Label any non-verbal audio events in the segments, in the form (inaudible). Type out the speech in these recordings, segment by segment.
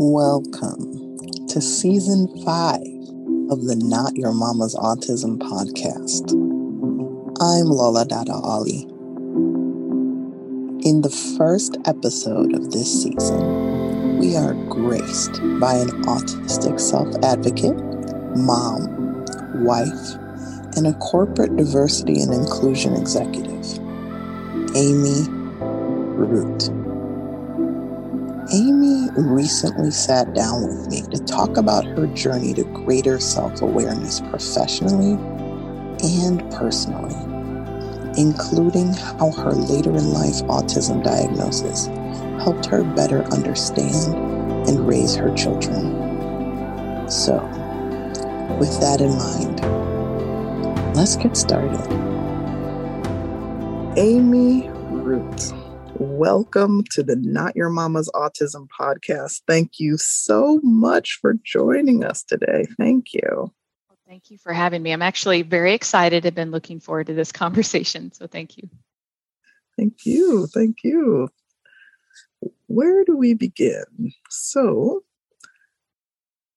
Welcome to season five of the Not Your Mama's Autism podcast. I'm Lola Dada Ali. In the first episode of this season, we are graced by an autistic self advocate, mom, wife, and a corporate diversity and inclusion executive, Amy Root. Amy recently sat down with me to talk about her journey to greater self awareness professionally and personally, including how her later in life autism diagnosis helped her better understand and raise her children. So, with that in mind, let's get started. Amy Root welcome to the Not Your Mama's Autism podcast. Thank you so much for joining us today. Thank you. Thank you for having me. I'm actually very excited. I've been looking forward to this (laughs) conversation. So thank you. Thank you. Thank you. Where do we begin? So,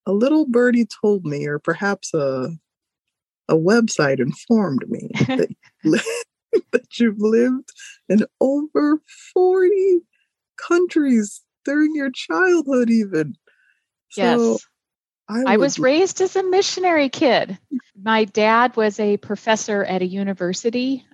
a little birdie told me, or perhaps a a website informed me (laughs) that (laughs) that you've lived in over 40 countries during your childhood, even. Yes. So I, I was raised as a missionary kid. My dad was a professor at a university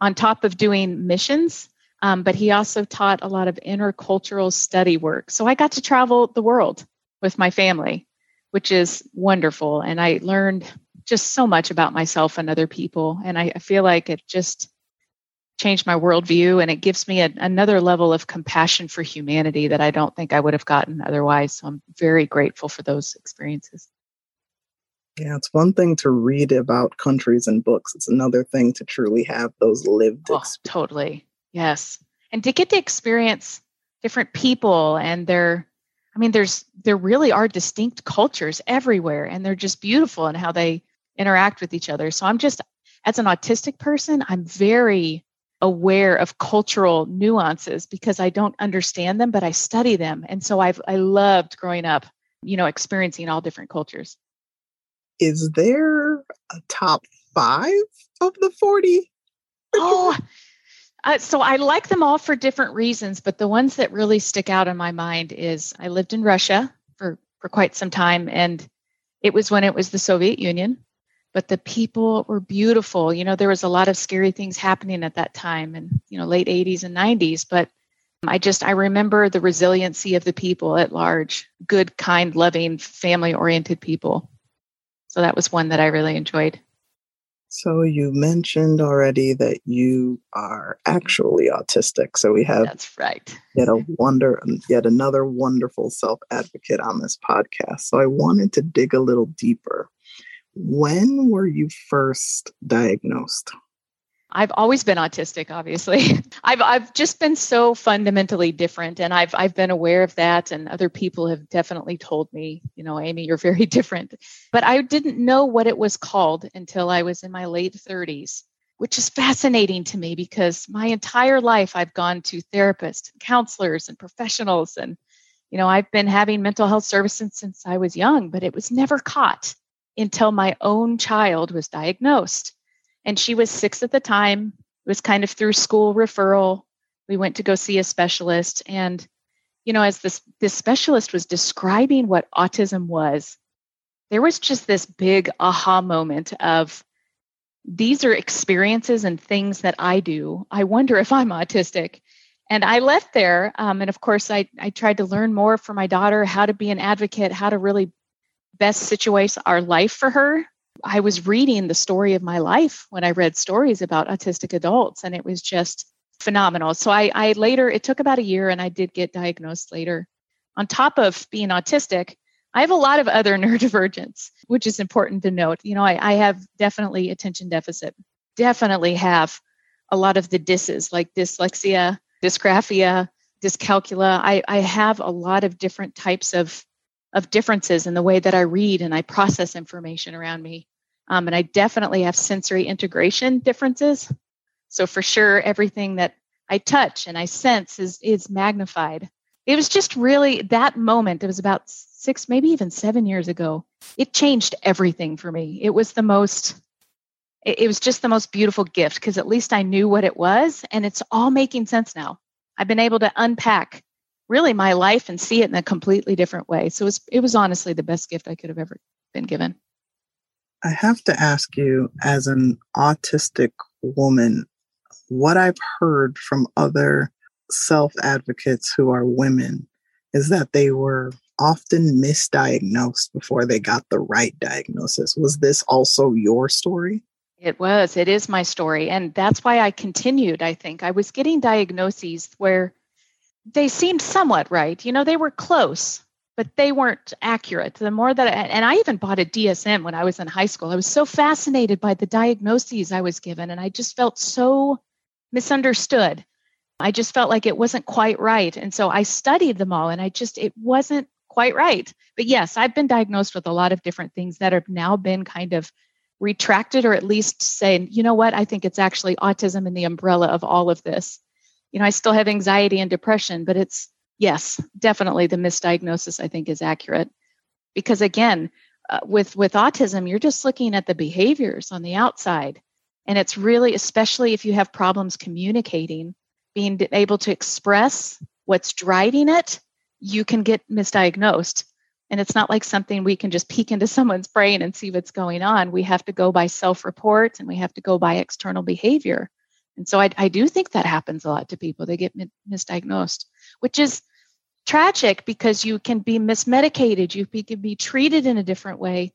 on top of doing missions, um, but he also taught a lot of intercultural study work. So I got to travel the world with my family, which is wonderful. And I learned just so much about myself and other people. And I, I feel like it just changed my worldview and it gives me a, another level of compassion for humanity that I don't think I would have gotten otherwise. So I'm very grateful for those experiences. Yeah, it's one thing to read about countries and books. It's another thing to truly have those lived oh, Totally. Yes. And to get to experience different people and their I mean there's there really are distinct cultures everywhere and they're just beautiful in how they interact with each other. So I'm just as an autistic person, I'm very aware of cultural nuances because I don't understand them, but I study them. And so I've I loved growing up, you know, experiencing all different cultures. Is there a top five of the 40? Oh, (laughs) uh, so I like them all for different reasons, but the ones that really stick out in my mind is I lived in Russia for, for quite some time, and it was when it was the Soviet Union but the people were beautiful. You know, there was a lot of scary things happening at that time and, you know, late 80s and 90s, but um, I just I remember the resiliency of the people at large, good, kind, loving, family-oriented people. So that was one that I really enjoyed. So you mentioned already that you are actually autistic. So we have That's right. Yet a wonder yet another wonderful self-advocate on this podcast. So I wanted to dig a little deeper when were you first diagnosed? I've always been autistic, obviously. (laughs) I've I've just been so fundamentally different and I've I've been aware of that and other people have definitely told me, you know, Amy, you're very (laughs) different. But I didn't know what it was called until I was in my late 30s, which is fascinating to me because my entire life I've gone to therapists, and counselors and professionals and you know, I've been having mental health services since I was young, but it was never caught until my own child was diagnosed. And she was six at the time. It was kind of through school referral. We went to go see a specialist. And, you know, as this, this specialist was describing what autism was, there was just this big aha moment of these are experiences and things that I do. I wonder if I'm autistic. And I left there. Um, and of course, I, I tried to learn more for my daughter how to be an advocate, how to really best situates our life for her. I was reading the story of my life when I read stories about autistic adults, and it was just phenomenal. So I, I later, it took about a year, and I did get diagnosed later. On top of being autistic, I have a lot of other (laughs) neurodivergence, which is important to note. You know, I, I have definitely attention deficit, definitely have a lot of the disses like dyslexia, dysgraphia, dyscalculia. I, I have a lot of different types of of differences in the way that I read and I process information around me. Um, and I definitely have sensory integration differences. So for sure, everything that I touch and I sense is is magnified. it was just really that moment. It was about six, maybe even seven years ago. It changed everything for me. It was the most, it, it was just the most beautiful gift because at least I knew what it was and it's all making sense now. I've been able to unpack really my life and see it in a completely different way. So it was, it was honestly the best gift I could have ever been given. I have to ask you, as an autistic woman, what I've heard from other self advocates who are women is that they were often misdiagnosed before they got the right diagnosis. Was this also your story? It was. It is my story. And that's why I continued, I think. I was getting diagnoses where they seemed somewhat right. You know, they were close, but they weren't accurate. The more that, I, and I even bought a DSM when I was in high school. I was so fascinated by the diagnoses I was given, and I just felt so misunderstood. I just felt like it wasn't quite right. And so I studied them all and I just, it wasn't quite right. But yes, I've been diagnosed with a lot of different things that have now been kind of retracted or at least saying, you know what, I think it's actually autism in the umbrella of all of this. You know, I still have anxiety and depression, but it's, yes, definitely the misdiagnosis I think is accurate. Because again, uh, with with autism, you're just looking at the behaviors on the outside. And it's really, especially if you have problems communicating, being able to express what's driving it, you can get misdiagnosed. And it's not like something we can just peek into (laughs) someone's brain and see what's going on. We have to go by self report and we have to go by external behavior. And so I, I do think that happens a lot to people. They get misdiagnosed, which is tragic because you can be mismedicated, you can be treated in a different way.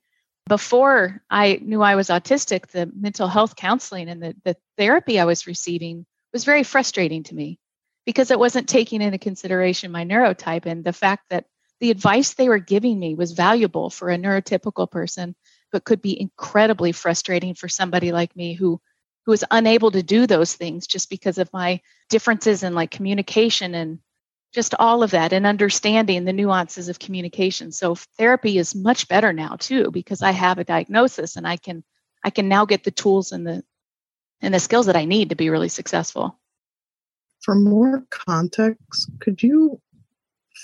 Before I knew I was autistic, the mental health counseling and the, the therapy I was receiving was very frustrating to me because it wasn't taking into consideration my neurotype and the fact that the advice they were giving me was valuable for a neurotypical person but could be incredibly frustrating for somebody like me who who is unable to do those things just because of my differences in like communication and just all of that and understanding the nuances of communication so therapy is much better now too because i have a diagnosis and i can i can now get the tools and the and the skills that I need to be really successful. For more context, could you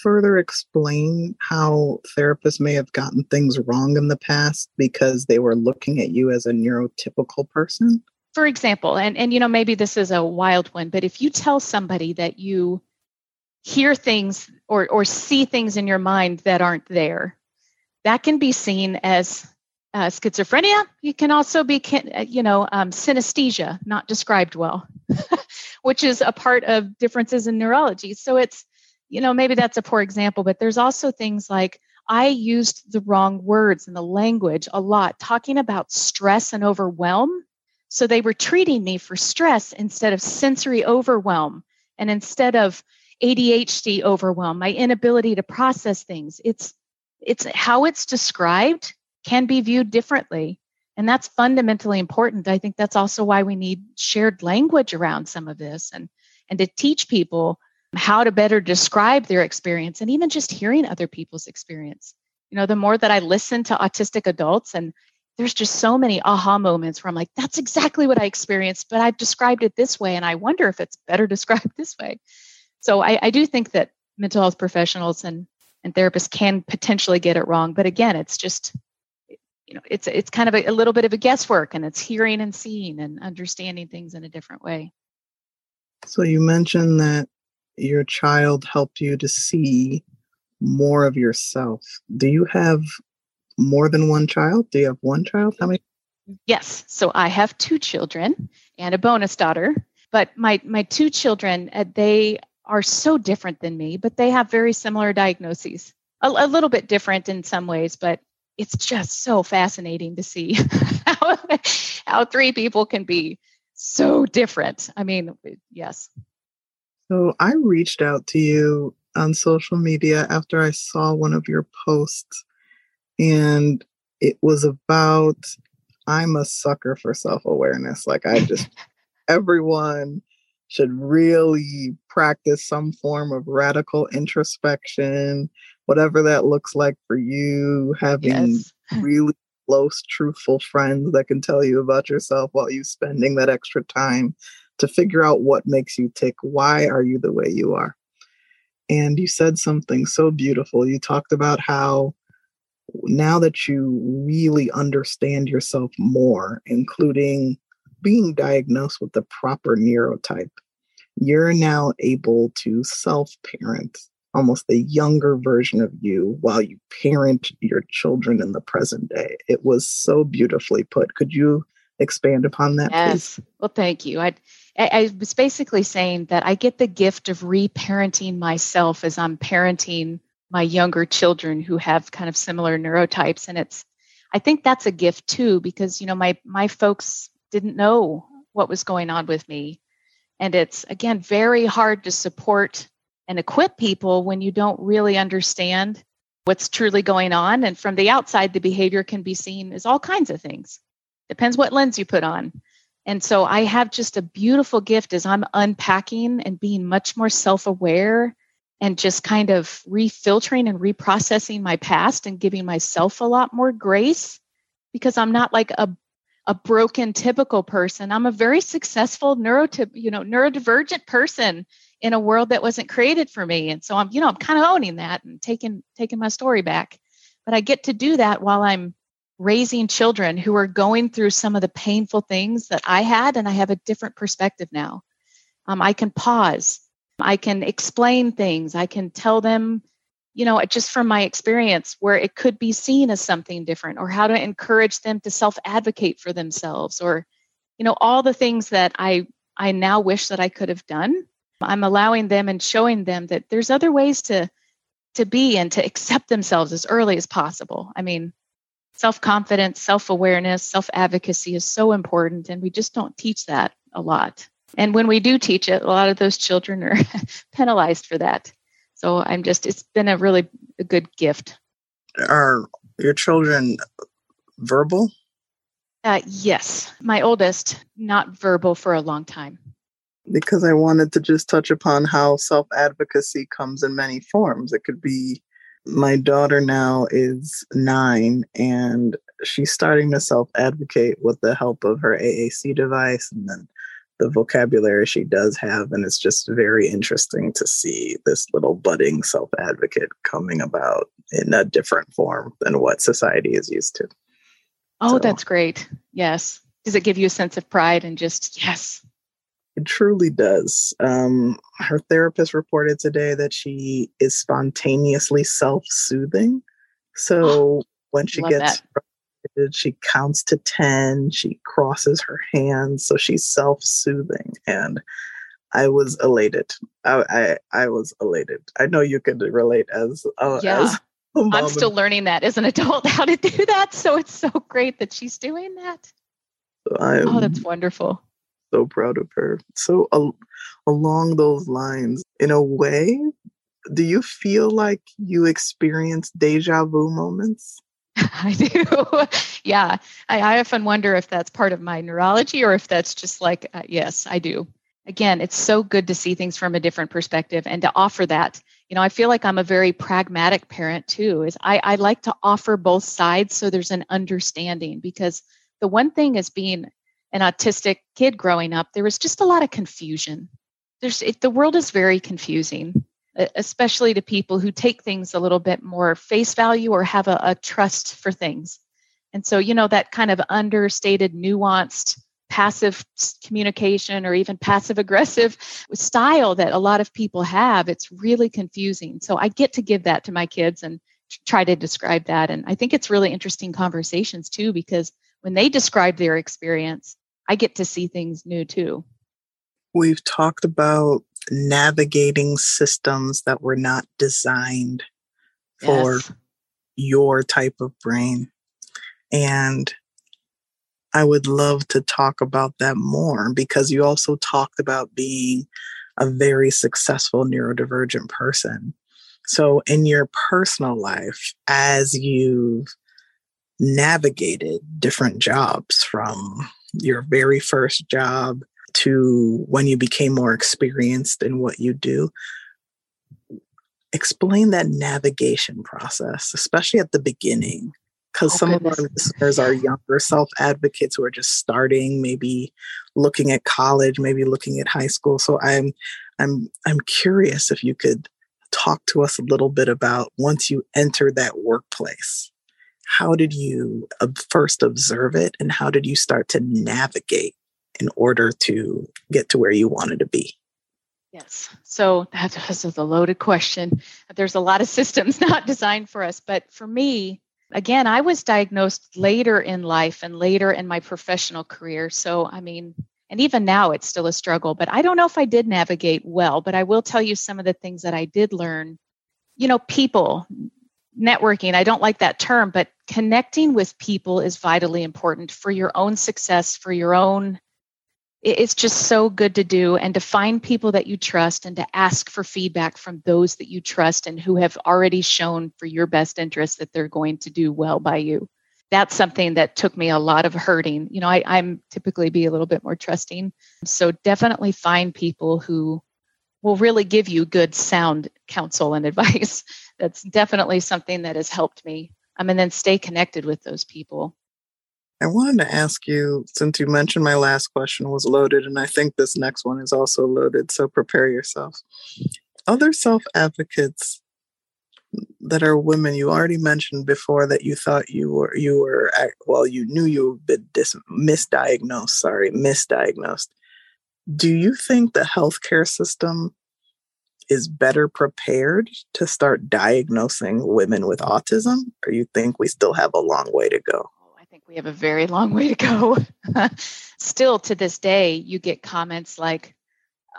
further explain how therapists may have gotten things wrong in the past because they were looking at you as a neurotypical person? For example, and, and you know, maybe this is a wild one, but if you tell somebody that you hear things or, or see things in your mind that aren't there, that can be seen as uh, schizophrenia. You can also be, uh, you know, um, synesthesia, not described well, (laughs) which is a part of differences in neurology. So it's, you know, maybe that's a poor example, but there's also things like I used the wrong words in the language a lot, talking about stress and overwhelm. So they were treating me for stress instead of sensory overwhelm and instead of ADHD overwhelm, my inability to process things. It's it's how it's described can be viewed differently. And that's fundamentally important. I think that's also why we need shared language around some of this and, and to teach people how to better describe their experience and even just hearing other people's experience. You know, the more that I listen to autistic adults, and there's just so many aha moments where I'm like, that's exactly what I experienced, but I've described it this way. And I wonder if it's better (laughs) described this way. So I, I do think that mental health professionals and, and therapists can potentially get it wrong. But again, it's just you know it's it's kind of a, a little bit of a guesswork and it's hearing and seeing and understanding things in a different way so you mentioned that your child helped you to see more of yourself do you have more than one child do you have one child how many yes so i have two children and a bonus daughter but my my two children uh, they are so different than me but they have very similar diagnoses a, a little bit different in some ways but it's just so fascinating to see (laughs) how, how three people can be so different. I mean, yes. So I reached out to you on social media after I saw one of your posts, and it was about I'm a sucker for self awareness. Like, I just, (laughs) everyone should really practice some form of radical introspection whatever that looks like for you, having yes. (laughs) really close, truthful friends that can tell you about yourself while you spending that extra time to figure out what makes you tick. Why are you the way you are? And you said something so beautiful. You talked about how now that you really understand yourself more, including being diagnosed with the proper neurotype, you're now able to self parent almost the younger version of you while you parent your children in the present day. It was so beautifully put. Could you expand upon that? Yes. Please? Well, thank you. I, I was basically saying that I get the gift of reparenting myself as I'm parenting my younger children who have kind of similar neurotypes, and it's. I think that's a gift too because you know my my folks didn't know what was going on with me, and it's again very hard to support and equip people when you don't really understand what's truly going on. And from the outside, the behavior can be seen as all kinds of things. Depends what lens you put on. And so I have just a beautiful gift as I'm unpacking and being much more self aware and just kind of refiltering and reprocessing my past and giving myself a lot more grace because I'm not like a a broken typical person. I'm a very successful neurotip, you know, neurodivergent person in a world that wasn't created for me. And so I'm, you know, I'm kind of owning that and taking taking my story back. But I get to do that while I'm raising children who are going through some of the painful things that I had, and I have a different perspective now. Um, I can pause. I can explain things. I can tell them, you know, just from my experience, where it could be seen as something different, or how to encourage them to self advocate for themselves, or, you know, all the things that I I now wish that I could have done I'm allowing them and showing them that there's other ways to to be and to accept themselves as early as possible. I mean, self-confidence, self-awareness, self-advocacy is so important and we just don't teach that a lot. And when we do teach it, a lot of those children are (laughs) penalized for that. So I'm just it's been a really a good gift. Are your children verbal? Uh, yes, my oldest not verbal for a long time because I wanted to just touch upon how self advocacy comes in many forms. It could be my daughter now is nine and she's starting to self advocate with the help of her AAC device and then the vocabulary she does have. And it's just very interesting to see this little budding self advocate coming about in a different form than what society is used to. Oh, so. that's great. Yes. Does it give you a sense of pride and just, yes, it truly does. Um, her therapist reported today that she is spontaneously self soothing. So (gasps) when she gets frustrated, she counts to 10, she crosses her hands. So she's self soothing. And I was elated. I, I, I was elated. I know you can relate as, uh, yeah. as I'm still learning that as an adult (laughs) how to do that. So it's so great that she's doing that. I'm, oh, that's wonderful so proud of her. So uh, along those lines, in a way, do you feel like you experience deja vu moments? (laughs) I do. (laughs) yeah. I, I, often wonder if that's part of my neurology or if that's just like, uh, yes, I do. Again, it's so good to see things from a different perspective and to offer that. You know, I feel like I'm a very pragmatic parent too. Is I, I like to offer both sides so there's an understanding because the one thing is being an autistic kid growing up, there was just a lot of confusion. There's it, the world is very confusing, especially to people who take things a little bit more face value or have a, a trust for things. And so, you know, that kind of understated, nuanced, passive communication or even passive aggressive (laughs) style that a lot of people have, it's really confusing. So I get to give that to my kids and try to describe that. And I think it's really interesting conversations too, because when they describe their experience, I get to see things new too. We've talked about navigating systems that were not designed for yes. your type of brain. And I would love to talk about that more because you also talked about being a very successful neurodivergent person. So, in your personal life, as you've navigated different jobs from your very first job to when you became more experienced in what you do. Explain that navigation process, especially at the beginning, because oh, some goodness. of our listeners are younger self advocates who are just starting, maybe looking at college, maybe looking at high school. So I'm, I'm, I'm curious if you could talk to us a little bit about once you enter that workplace? How did you first observe it and how did you start to navigate in order to get to where you wanted to be? Yes. So that, is a loaded question. There's a lot of (laughs) systems not designed for us. But for me, again, I was diagnosed later in life and later in my professional career. So, I mean, and even now it's still a struggle, but I don't know if I did navigate well. But I will tell you some of the things that I did learn. You know, people, networking, I don't like that term, but connecting with people is vitally important for your own success, for your own it's just so good to do and to find people that you trust and to ask for feedback from those that you trust and who have already shown for your best interest that they're going to do well by you. That's something that took me a lot of hurting. You know I, i'm typically be a little bit more trusting. So definitely find people who will really give you good sound counsel and (laughs) advice. That's definitely something that has helped me. Um, and then stay connected with those people I wanted to ask you, since you mentioned my last question was loaded, and I think this next one is also loaded, so prepare yourself. Other self advocates that are women you already mentioned before that you thought you were you were well you knew you been dis- misdiagnosed sorry misdiagnosed do you think the healthcare system is better prepared to start diagnosing women with autism or you think we still have a long way to go we have a very long way to go. (laughs) Still to this day, you get comments like,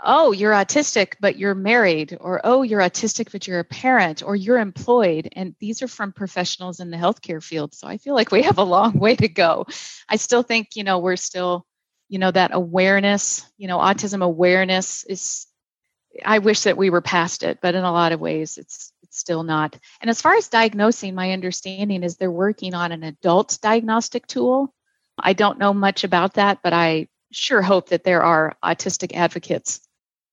oh, you're autistic, but you're married, or oh, you're autistic, but you're a parent, or you're employed. And these are from professionals in the healthcare field. So I feel like we have a long way to go. I still think, you know, we're still, you know, that awareness, you know, autism awareness is, I wish that we were past it, but in a lot of ways, it's still not. And as far as diagnosing, my understanding is they're working on an adult diagnostic tool. I don't know much about that, but I sure hope that there are autistic advocates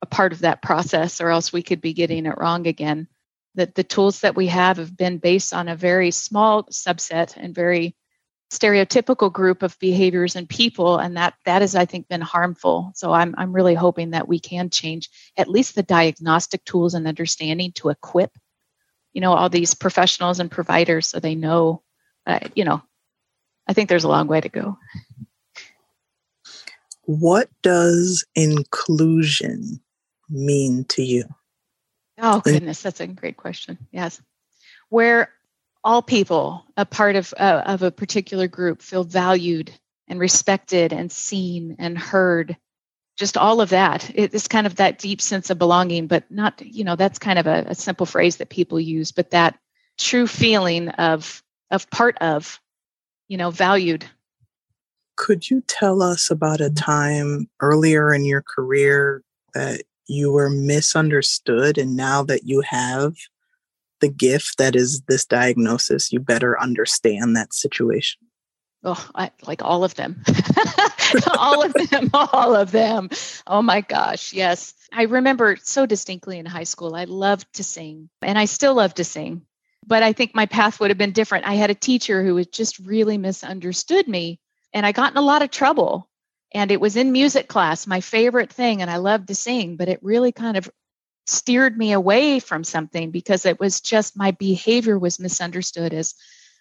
a part of that process, or else we could be getting it wrong again. That the tools that we have have been based on a very small subset and very stereotypical group of behaviors and people and that that has i think been harmful so i'm i'm really hoping that we can change at least the diagnostic tools and understanding to equip you know all these professionals and providers so they know uh, you know i think there's a long way to go. What does inclusion mean to you? Oh goodness that's a great question. Yes. Where all people a part of uh, of a particular group feel valued and respected and seen and heard just all of that. It's kind of that deep sense of belonging but not you know that's kind of a, a, simple phrase that people use but that true feeling of of part of you know valued. Could you tell us about a time earlier in your career that you were misunderstood and now that you have the gift that is this diagnosis you better understand that situation oh I, like all of them (laughs) all of them, all of them. Oh my gosh, yes. I remember so distinctly in high school, I loved to sing, and I still love to sing. But I think my path would have been different. I had a teacher who was just really misunderstood me, and I got in a lot of trouble. And it was in music class, my favorite thing, and I loved to sing, but it really kind of steered me away from something because it was just my behavior was misunderstood as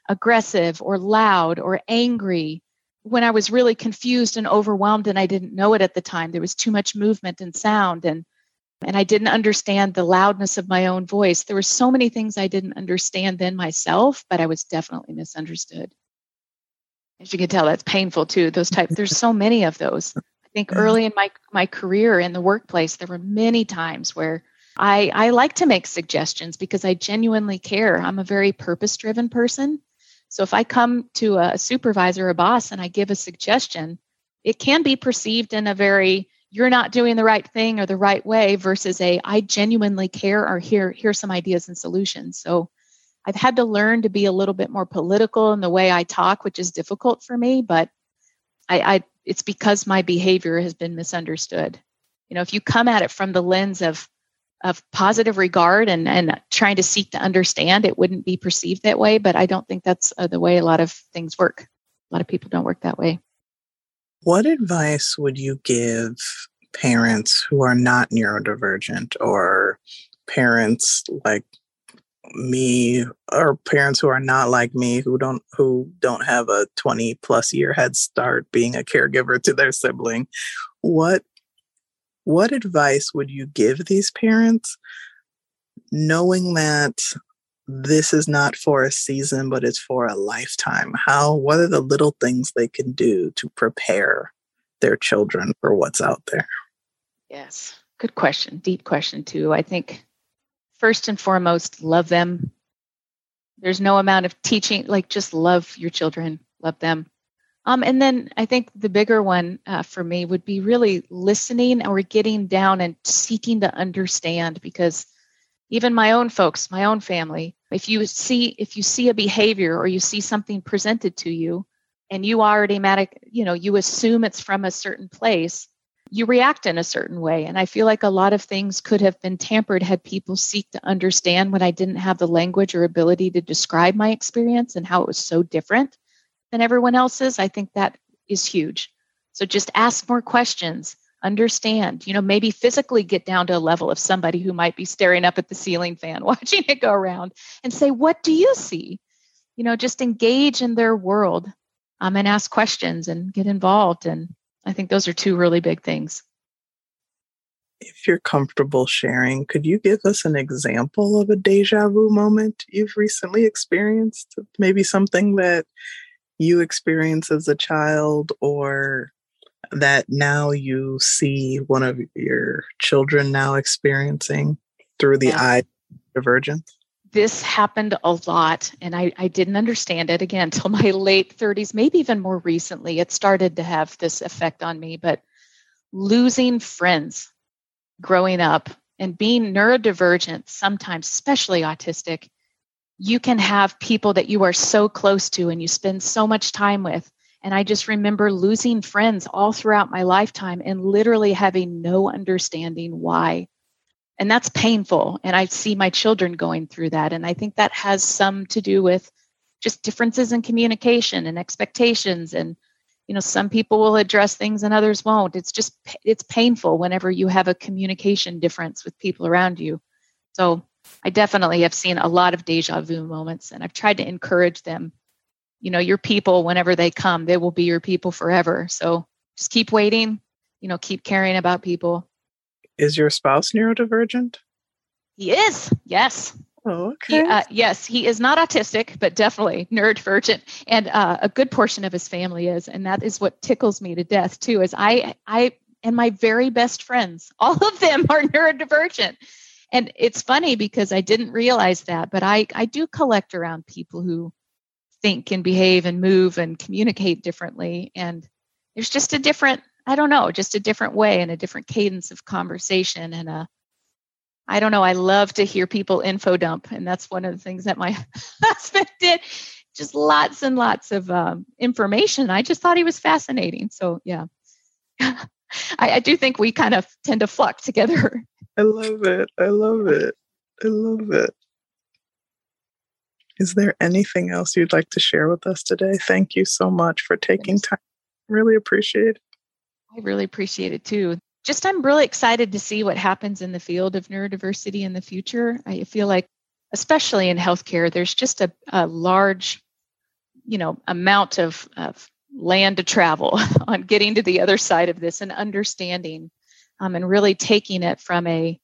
aggressive or loud or angry when I was really confused and overwhelmed and I didn't know it at the time, there was too much movement and sound and and I didn't understand the loudness of my own voice. There were so many things I didn't understand then myself, but I was definitely misunderstood. As you can tell, that's painful too. Those type there's so many of those. I think mm-hmm. early in my my career in the workplace, there were many times where I I like to make suggestions because I genuinely care. I'm a very purpose driven person. So if I come to a supervisor a boss and I give a suggestion, it can be perceived in a very you're not doing the right thing or the right way versus a I genuinely care or here here's some ideas and solutions. So I've had to learn to be a little bit more political in the way I talk, which is difficult for me, but I, I it's because my behavior has been misunderstood. You know, if you come at it from the lens of of positive regard and, and trying to seek to understand, it wouldn't be perceived that way. But I don't think that's uh, the way a lot of things work. A lot of people don't work that way. What advice would you give parents who are not neurodivergent or parents like me or parents who are not like me who don't who don't have a 20 plus year head start being a caregiver to their sibling what what advice would you give these parents knowing that this is not for a season but it's for a lifetime how what are the little things they can do to prepare their children for what's out there yes good question deep question too i think first and foremost, love them. There's no amount of teaching, like just love your children, love them. Um, and then I think the bigger one uh, for me would be really listening or getting down and seeking to understand because even my own folks, my own family, if you see if you see a behavior or you see something presented to you and you already you know, you assume it's from a certain place, you react in a certain way. And I feel like a lot of things could have been tampered had people seek to understand when I didn't have the language or ability to describe my experience and how it was so different than everyone else's. I think that is huge. So just ask more questions, understand, you know, maybe physically get down to a level of somebody who might be staring up at the ceiling fan, (laughs) watching it go around and say, What do you see? You know, just engage in their world um, and ask questions and get involved and I think those are two really big things. If you're comfortable sharing, could you give us an example of a deja vu moment you've recently experienced? Maybe something that you experience as a child or that now you see one of your children now experiencing through the yeah. eye divergence? this happened a lot and I, I didn't understand it again until my late 30s maybe even more recently it started to have this effect on me but losing friends growing up and being neurodivergent sometimes especially autistic you can have people that you are so close to and you spend so much time with. And i just remember losing friends all throughout my lifetime and literally having no understanding why. And that's painful. And i see my children going through that. And i think that has some to do with just differences in communication and expectations. And you know some people will address things and others won't. It's just it's painful whenever you have a communication difference with people around you. So i definitely have seen a lot of deja vu moments and i've tried to encourage them you know your people whenever they come they will be your people forever so just keep waiting you know keep caring about people is your spouse neurodivergent? He is. Yes. Oh, okay. He, uh, yes, he is not autistic, but definitely (laughs) neurodivergent, and uh, a good portion of his family is, and that is what tickles me to death too. Is I, I, and my very best friends, (laughs) all of them are neurodivergent, and it's funny because I didn't realize that, but I, I do collect around people who think and behave and move and communicate differently, and there's just a different I don't know, just a different way and a different cadence of conversation and a I don't know, I love to hear people info dump and that's one of the things that my (laughs) husband did. Just lots and lots of um, information. I just thought he was fascinating. So yeah. (laughs) I, I do think we kind of tend to flock together. (laughs) I love it. I love it. I love it. Is there anything else you'd like to share with us today? Thank you so much for taking time. Really appreciate it. I really appreciate it too. Just I'm really excited to see what happens in the field of neurodiversity in the future. I feel like, especially in healthcare, there's just a, a large, you know, amount of, of land to travel (laughs) on getting to the other side of this and understanding um, and really taking it from a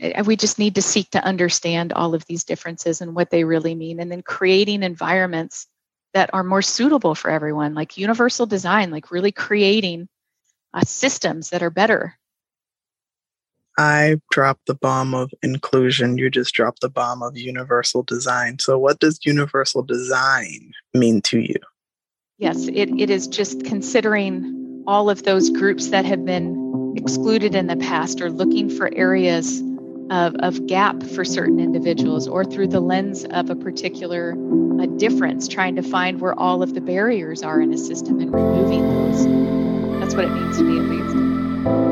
eh, we just need to seek to understand all of these differences and what they really mean and then creating environments that are more suitable for everyone like universal design like really creating uh, systems that are better. I dropped the bomb of inclusion. You just dropped the bomb of universal design. So, what does universal design mean to you? Yes, it, it is just considering all of those groups that have been excluded in the past or looking for areas of, of gap for certain individuals or through the lens of a particular a difference, trying to find where all of the barriers are in a system and removing those. That's what it means to me, at least.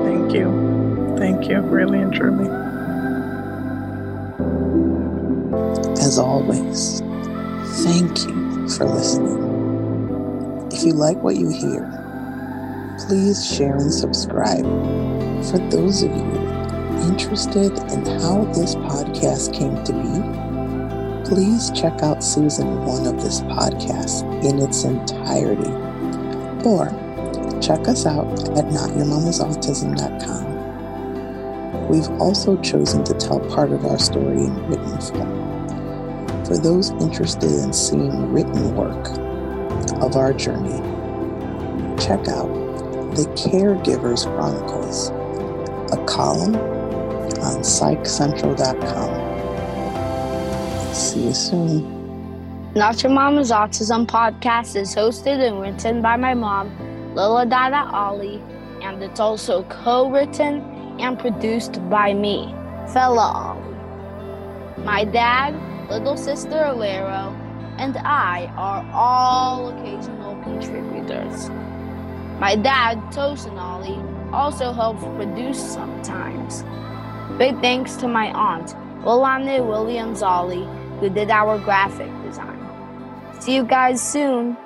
Thank you. Thank you, really and truly. As always, thank you for listening. If you like what you hear, please share and subscribe. For those of you interested in how this podcast came to be, please check out season one of this podcast in its entirety. Or check us out at notyourmamasautism.com. We've also chosen to tell part of our story in written form. For those interested in seeing written work of our journey, check out The Caregivers Chronicles, a column on psychcentral.com. See you soon. Not Your Mama's Autism podcast is hosted and written by my mom, Lola Dada Ali, and it's also co written and produced by me, Fela Ali. My dad, little sister Alero, and I are all occasional contributors. My dad, Tosin Ali, also helps produce sometimes. Big thanks to my aunt, Olane Williams Ali, who did our graphic design. See you guys soon.